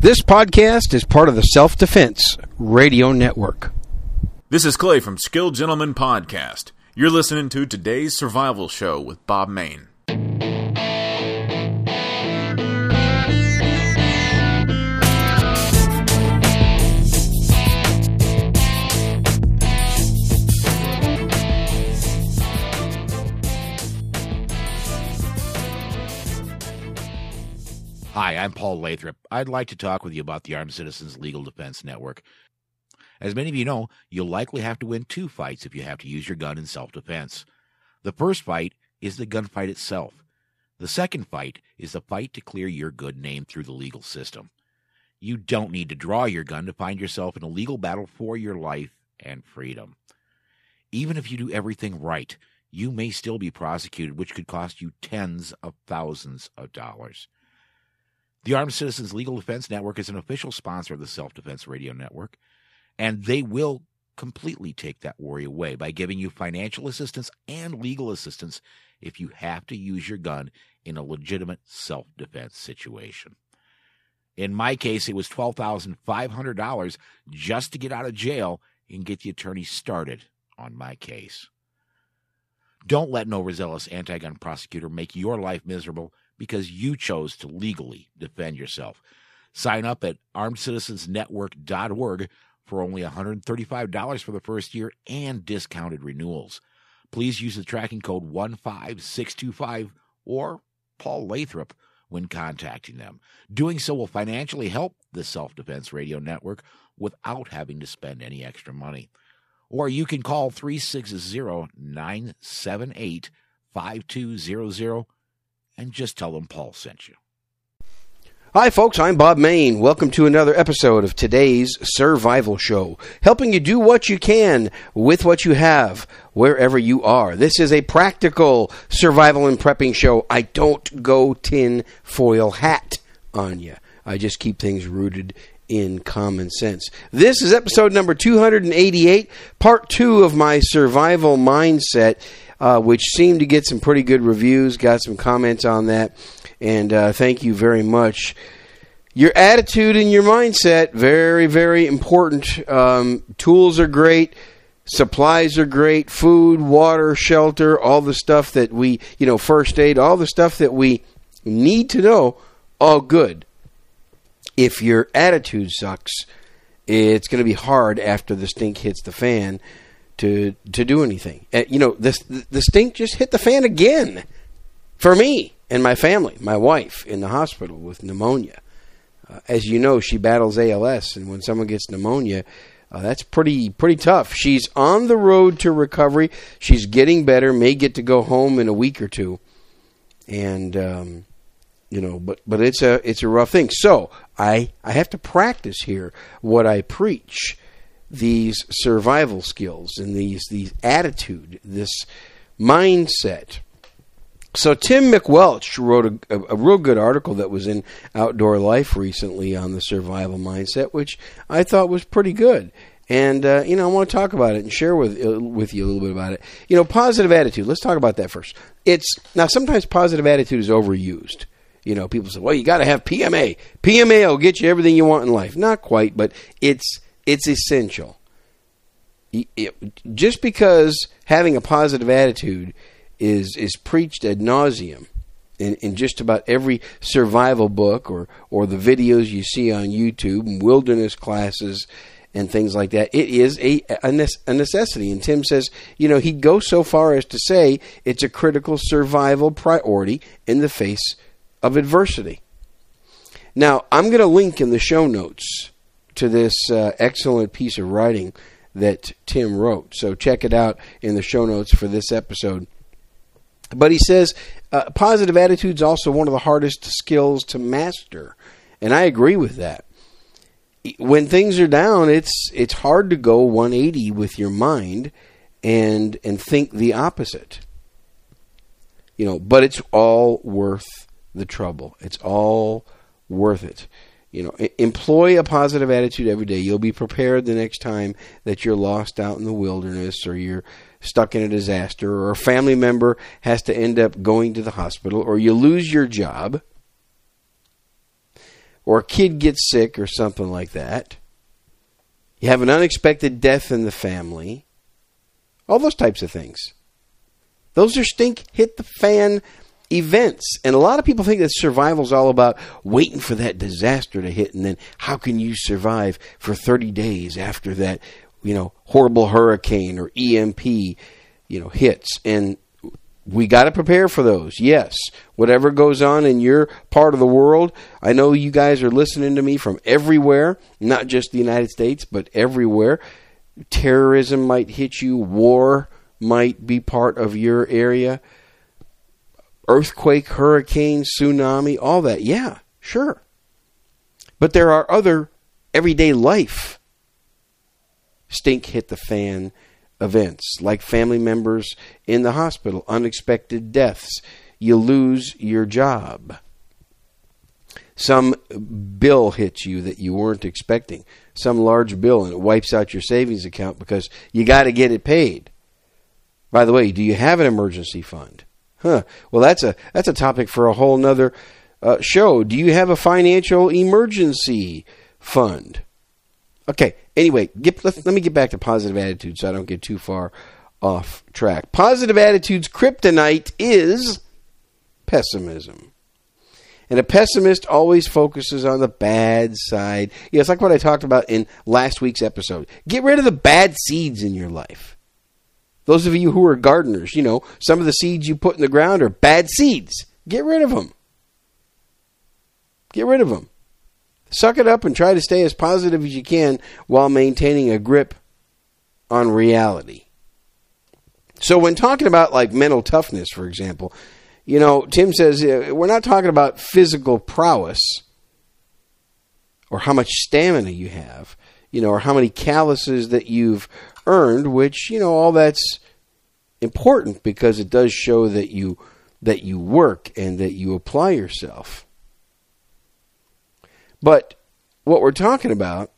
This podcast is part of the Self Defense Radio Network. This is Clay from Skill Gentleman Podcast. You're listening to today's survival show with Bob Mayne. Hi, I'm Paul Lathrop. I'd like to talk with you about the Armed Citizens Legal Defense Network. As many of you know, you'll likely have to win two fights if you have to use your gun in self defense. The first fight is the gunfight itself. The second fight is the fight to clear your good name through the legal system. You don't need to draw your gun to find yourself in a legal battle for your life and freedom. Even if you do everything right, you may still be prosecuted, which could cost you tens of thousands of dollars. The Armed Citizens Legal Defense Network is an official sponsor of the Self Defense Radio Network, and they will completely take that worry away by giving you financial assistance and legal assistance if you have to use your gun in a legitimate self defense situation. In my case, it was $12,500 just to get out of jail and get the attorney started on my case. Don't let an overzealous anti gun prosecutor make your life miserable because you chose to legally defend yourself. Sign up at armedcitizensnetwork.org for only $135 for the first year and discounted renewals. Please use the tracking code 15625 or Paul Lathrop when contacting them. Doing so will financially help the Self Defense Radio Network without having to spend any extra money. Or you can call 360 978 5200 and just tell them Paul sent you. Hi, folks. I'm Bob Mayne. Welcome to another episode of today's Survival Show, helping you do what you can with what you have, wherever you are. This is a practical survival and prepping show. I don't go tin foil hat on you. I just keep things rooted in common sense. This is episode number 288, part two of my survival mindset uh, which seemed to get some pretty good reviews. Got some comments on that, and uh, thank you very much. Your attitude and your mindset very very important. Um, tools are great. Supplies are great. Food, water, shelter, all the stuff that we, you know, first aid, all the stuff that we need to know, all good. If your attitude sucks, it's going to be hard after the stink hits the fan to to do anything. You know, the the stink just hit the fan again for me and my family. My wife in the hospital with pneumonia. Uh, as you know, she battles ALS, and when someone gets pneumonia, uh, that's pretty pretty tough. She's on the road to recovery. She's getting better. May get to go home in a week or two, and um, you know, but but it's a it's a rough thing. So I I have to practice here what I preach these survival skills and these these attitude, this mindset. So Tim MacWelch wrote a, a, a, real good article that was in Outdoor Life recently on the survival mindset, which I thought was pretty good. And uh, you know, I want to talk about it and share with uh, with you a little bit about it. You know, positive attitude. Let's talk about that first. It's now sometimes positive attitude is overused. You know, people say, "Well, you got to have PMA. PMA will get you everything you want in life." Not quite, but it's it's essential. Just because having a positive attitude is is preached ad nauseum in, in just about every survival book or or the videos you see on YouTube and wilderness classes and things like that. It is a, a necessity. And Tim says, you know, he'd go so far as to say it's a critical survival priority in the face of adversity. Now, I'm going to link in the show notes to this uh, excellent piece of writing that Tim wrote. So check it out in the show notes for this episode. But he says uh, positive attitude is also one of the hardest skills to master, and I agree with that. When things are down, it's it's hard to go 180 with your mind and and think the opposite. You know, but it's all worth the trouble. It's all worth it you know, employ a positive attitude every day. You'll be prepared the next time that you're lost out in the wilderness or you're stuck in a disaster or a family member has to end up going to the hospital or you lose your job or a kid gets sick or something like that. You have an unexpected death in the family. All those types of things. Those are stink hit the fan events. And a lot of people think that survival is all about waiting for that disaster to hit and then how can you survive for 30 days after that, you know, horrible hurricane or EMP, you know, hits. And we got to prepare for those. Yes. Whatever goes on in your part of the world, I know you guys are listening to me from everywhere, not just the United States, but everywhere. Terrorism might hit you, war might be part of your area. Earthquake, hurricane, tsunami, all that. Yeah, sure. But there are other everyday life stink hit the fan events, like family members in the hospital, unexpected deaths. You lose your job. Some bill hits you that you weren't expecting, some large bill, and it wipes out your savings account because you got to get it paid. By the way, do you have an emergency fund? Huh. Well, that's a that's a topic for a whole nother uh, show. Do you have a financial emergency fund? Okay. Anyway, get, let, let me get back to positive attitude so I don't get too far off track. Positive attitude's kryptonite is pessimism. And a pessimist always focuses on the bad side. Yeah, it's like what I talked about in last week's episode. Get rid of the bad seeds in your life. Those of you who are gardeners, you know, some of the seeds you put in the ground are bad seeds. Get rid of them. Get rid of them. Suck it up and try to stay as positive as you can while maintaining a grip on reality. So, when talking about like mental toughness, for example, you know, Tim says uh, we're not talking about physical prowess or how much stamina you have, you know, or how many calluses that you've earned, which, you know, all that's important because it does show that you that you work and that you apply yourself. But what we're talking about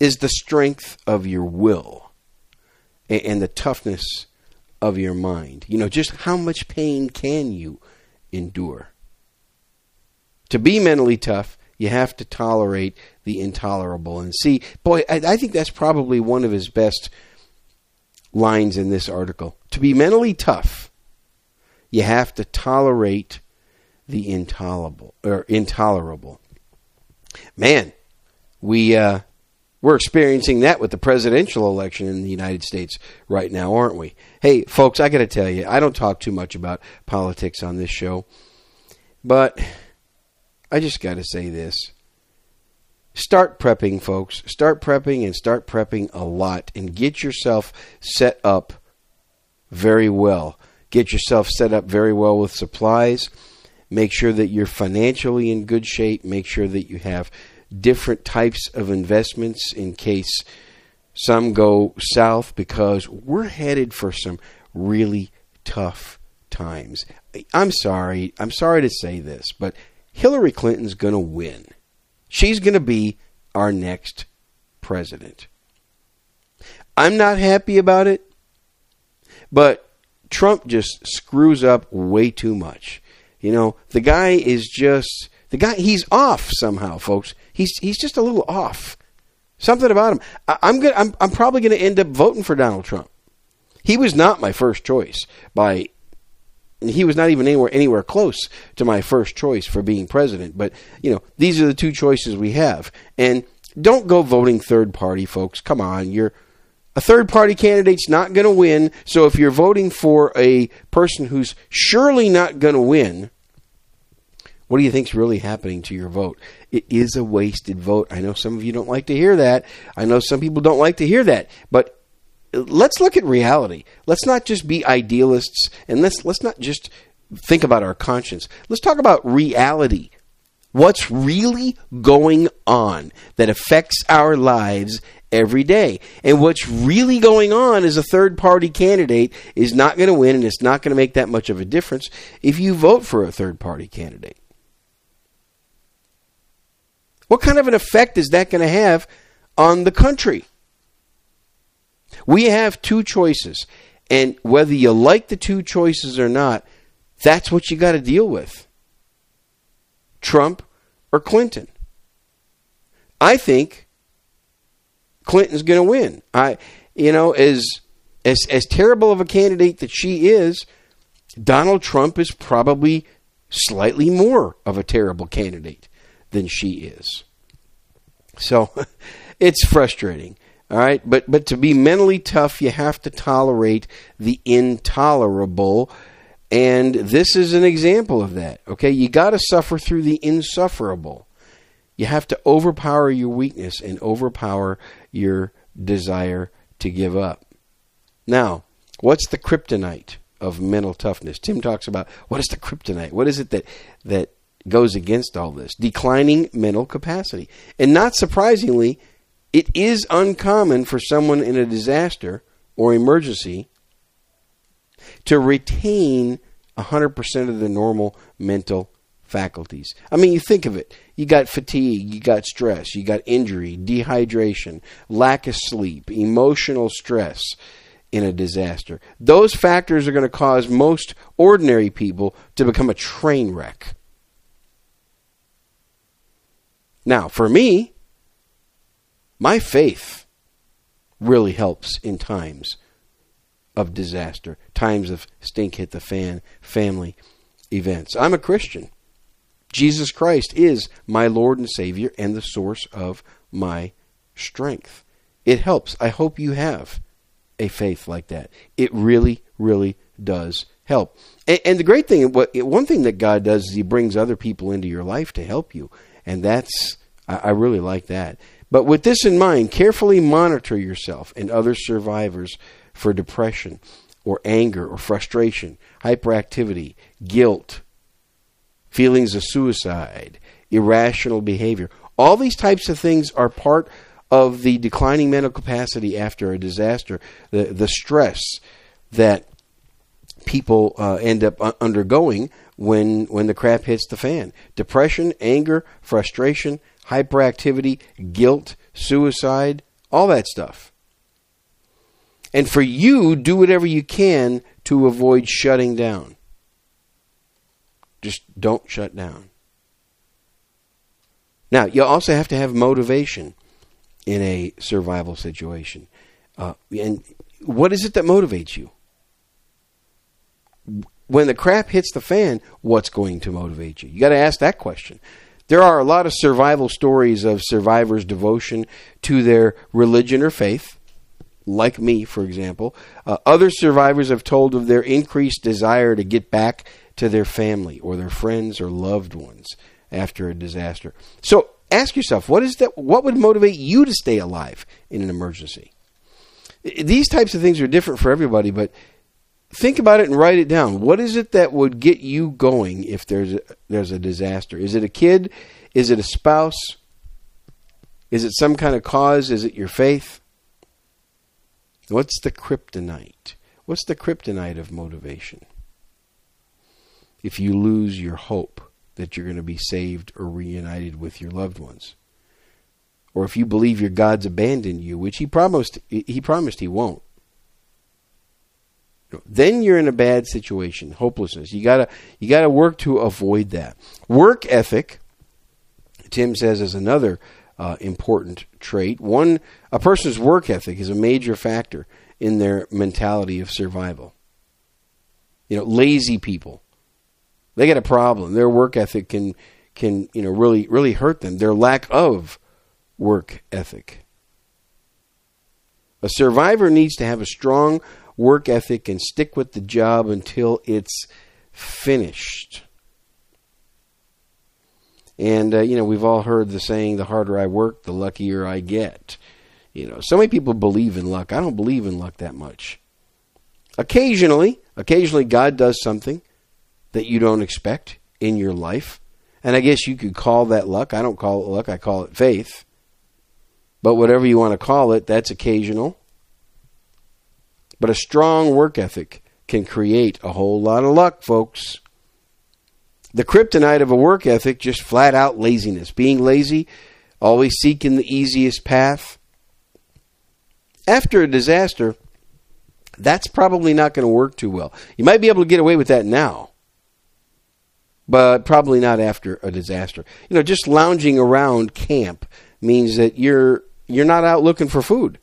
is the strength of your will and the toughness of your mind. You know, just how much pain can you endure? To be mentally tough, you have to tolerate the intolerable. And see, boy, I, I think that's probably one of his best lines in this article. To be mentally tough, you have to tolerate the intolerable or intolerable. Man, we uh, we're experiencing that with the presidential election in the United States right now, aren't we? Hey, folks, I got to tell you, I don't talk too much about politics on this show, but I just got to say this. Start prepping, folks. Start prepping and start prepping a lot and get yourself set up very well. Get yourself set up very well with supplies. Make sure that you're financially in good shape. Make sure that you have different types of investments in case some go south because we're headed for some really tough times. I'm sorry. I'm sorry to say this, but Hillary Clinton's going to win. She's going to be our next president. I'm not happy about it, but Trump just screws up way too much. You know, the guy is just the guy. He's off somehow, folks. He's he's just a little off. Something about him. I, I'm gonna. I'm, I'm probably going to end up voting for Donald Trump. He was not my first choice by he was not even anywhere anywhere close to my first choice for being president. But you know, these are the two choices we have, and don't go voting third party, folks. Come on, you're a third party candidate's not going to win. So if you're voting for a person who's surely not going to win, what do you think's really happening to your vote? It is a wasted vote. I know some of you don't like to hear that. I know some people don't like to hear that, but let's look at reality. Let's not just be idealists and let's let's not just think about our conscience. Let's talk about reality. What's really going on that affects our lives every day? And what's really going on is a third party candidate is not going to win and it's not going to make that much of a difference if you vote for a third party candidate. What kind of an effect is that going to have on the country? We have two choices. And whether you like the two choices or not, that's what you got to deal with. Trump or Clinton? I think Clinton's going to win. I, you know, as as as terrible of a candidate that she is, Donald Trump is probably slightly more of a terrible candidate than she is. So it's frustrating. All right, but but to be mentally tough, you have to tolerate the intolerable, and this is an example of that. Okay, you got to suffer through the insufferable. You have to overpower your weakness and overpower your desire to give up. Now, what's the kryptonite of mental toughness? Tim talks about what is the kryptonite? What is it that that goes against all this? Declining mental capacity. And not surprisingly, it is uncommon for someone in a disaster or emergency to retain 100% of the normal mental faculties. I mean, you think of it. You got fatigue, you got stress, you got injury, dehydration, lack of sleep, emotional stress in a disaster. Those factors are going to cause most ordinary people to become a train wreck. Now, for me, my faith really helps in times of disaster, times of stink hit the fan, family events. I'm a Christian. Jesus Christ is my Lord and Savior and the source of my strength. It helps. I hope you have a faith like that. It really, really does help. And, and the great thing, one thing that God does is He brings other people into your life to help you, and that's I, I really like that. But with this in mind, carefully monitor yourself and other survivors for depression or anger or frustration, hyperactivity, guilt, feelings of suicide, irrational behavior. All these types of things are part of the declining mental capacity after a disaster, the, the stress that people uh, end up undergoing when when the crap hits the fan. Depression, anger, frustration, hyperactivity, guilt, suicide, all that stuff. And for you, do whatever you can to avoid shutting down. Just don't shut down. Now, you also have to have motivation in a survival situation. Uh, and what is it that motivates you? When the crap hits the fan, what's going to motivate you? You got to ask that question. There are a lot of survival stories of survivors' devotion to their religion or faith, like me, for example. Uh, other survivors have told of their increased desire to get back to their family or their friends or loved ones after a disaster. So ask yourself, what is that? What would motivate you to stay alive in an emergency? These types of things are different for everybody, but think about it and write it down. What is it that would get you going if there's a, there's a disaster? Is it a kid? Is it a spouse? Is it some kind of cause? Is it your faith? What's the kryptonite? What's the kryptonite of motivation? If you lose your hope that you're going to be saved or reunited with your loved ones, or if you believe your God's abandoned you, which He promised, He promised He won't then you're in a bad situation, hopelessness. You gotta you gotta work to avoid that. Work ethic, Tim says, is another uh, important trait. One, a person's work ethic is a major factor in their mentality of survival. You know, lazy people, they get a problem. Their work ethic can can you know really really hurt them. Their lack of work ethic. A survivor needs to have a strong work ethic and stick with the job until it's finished. And, uh, you know, we've all heard the saying, the harder I work, the luckier I get. You know, so many people believe in luck. I don't believe in luck that much. Occasionally, occasionally God does something that you don't expect in your life. And I guess you could call that luck. I don't call it luck, I call it faith. But whatever you want to call it, that's occasional. But a strong work ethic can create a whole lot of luck, folks. The kryptonite of a work ethic, just flat out laziness. Being lazy, always seeking the easiest path. After a disaster, that's probably not going to work too well. You might be able to get away with that now. but probably not after a disaster. You know, just lounging around camp means that you're you're not out looking for food.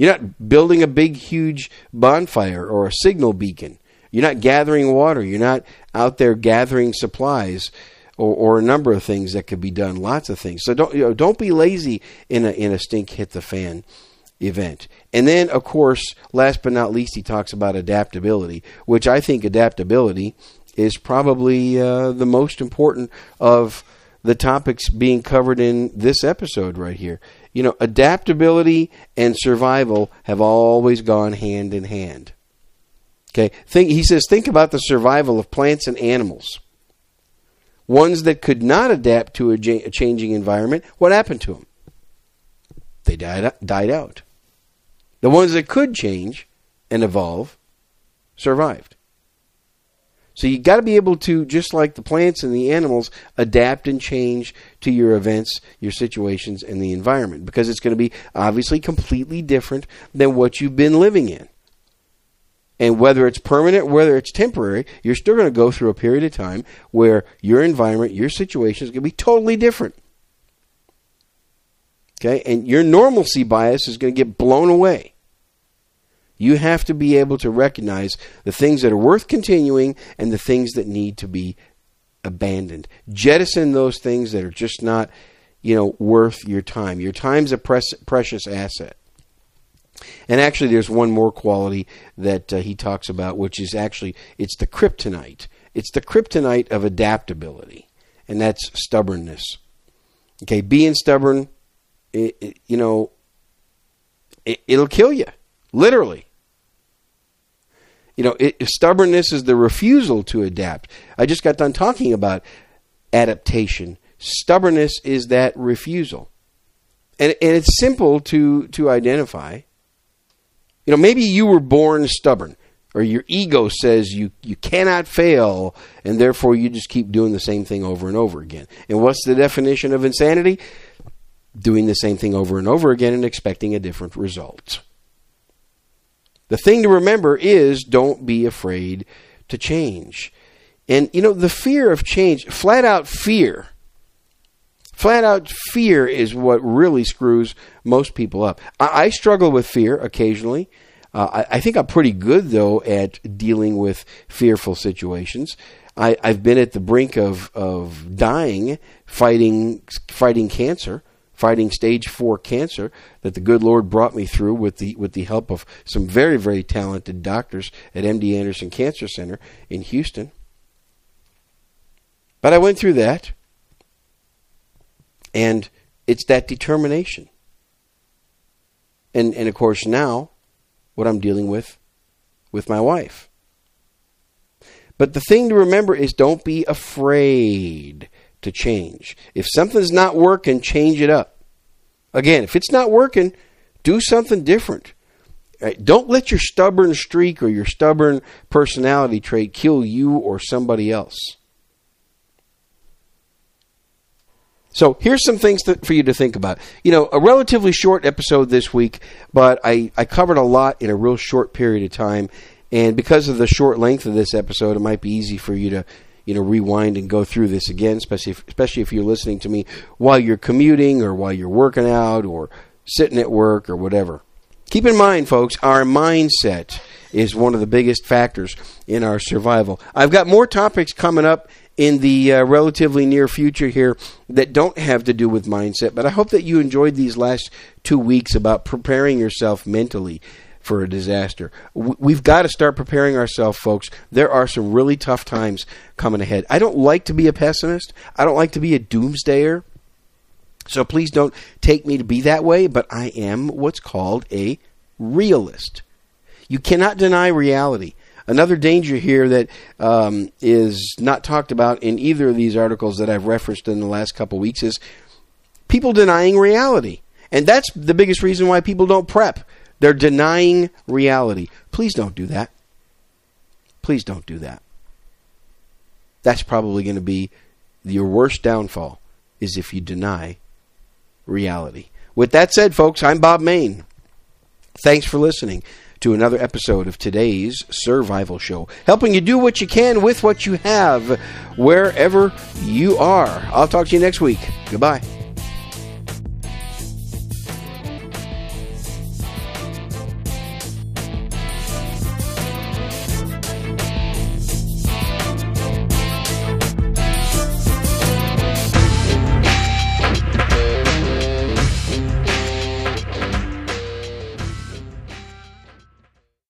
You're not building a big, huge bonfire or a signal beacon. You're not gathering water. You're not out there gathering supplies or, or a number of things that could be done. Lots of things. So don't you know, don't be lazy in a in a stink hit the fan event. And then, of course, last but not least, he talks about adaptability, which I think adaptability is probably uh, the most important of the topics being covered in this episode right here. You know, adaptability and survival have always gone hand in hand. Okay, think he says think about the survival of plants and animals. Ones that could not adapt to a, a changing environment, what happened to them? They died died out. The ones that could change and evolve survived. So you got to be able to, just like the plants and the animals, adapt and change to your events, your situations, and the environment because it's going to be obviously completely different than what you've been living in. And whether it's permanent, whether it's temporary, you're still going to go through a period of time where your environment, your situation is going to be totally different. Okay? And your normalcy bias is going to get blown away. You have to be able to recognize the things that are worth continuing and the things that need to be abandoned. Jettison those things that are just not, you know, worth your time. Your time's a precious asset. And actually, there's one more quality that uh, he talks about, which is actually it's the kryptonite. It's the kryptonite of adaptability, and that's stubbornness. Okay, being stubborn, it, it, you know, it, it'll kill you, literally. You know, it, stubbornness is the refusal to adapt. I just got done talking about adaptation. Stubbornness is that refusal. And, and it's simple to, to identify. You know, maybe you were born stubborn, or your ego says you, you cannot fail, and therefore you just keep doing the same thing over and over again. And what's the definition of insanity? Doing the same thing over and over again and expecting a different result. The thing to remember is don't be afraid to change. And, you know, the fear of change, flat out fear, flat out fear is what really screws most people up. I, I struggle with fear occasionally. Uh, I, I, think I'm pretty good, though, at dealing with fearful situations. I, have been at the brink of, of dying, fighting, fighting cancer fighting stage four cancer that the good Lord brought me through with the with the help of some very very talented doctors at MD Anderson Cancer Center in Houston. But I went through that, and it's that determination. And and of course now, what I'm dealing with with my wife. But the thing to remember is don't be afraid to change. If something's not working, change it up. Again, if it's not working, do something different. Right? Don't let your stubborn streak or your stubborn personality trait kill you or somebody else. So here's some things for you to think about. You know, a relatively short episode this week, but I, I covered a lot in a real short period of time. And because of the short length of this episode, it might be easy for you to you know rewind and go through this again, especially if, especially if you're listening to me while you're commuting or while you're working out or sitting at work or whatever. Keep in mind, folks, our mindset is one of the biggest factors in our survival. I've got more topics coming up in the uh, relatively near future here that don't have to do with mindset, but I hope that you enjoyed these last two weeks about preparing yourself mentally for a disaster. We've got to start preparing ourselves, folks. There are some really tough times coming ahead. I don't like to be a pessimist. I don't like to be a doomsdayer. So please don't take me to be that way, but I am what's called a realist. You cannot deny reality. Another danger here that um, is not talked about in either of these articles that I've referenced in the last couple weeks is people denying reality. And that's the biggest reason why people don't prep. They're denying reality. Please don't do that. Please don't do that. That's probably going to be your worst downfall is if you deny reality. With that said, folks, I'm Bob Mayne. Thanks for listening. to another episode of today's Survival Show, helping you do what you can with what you have wherever you are. I'll talk to you next week. Goodbye.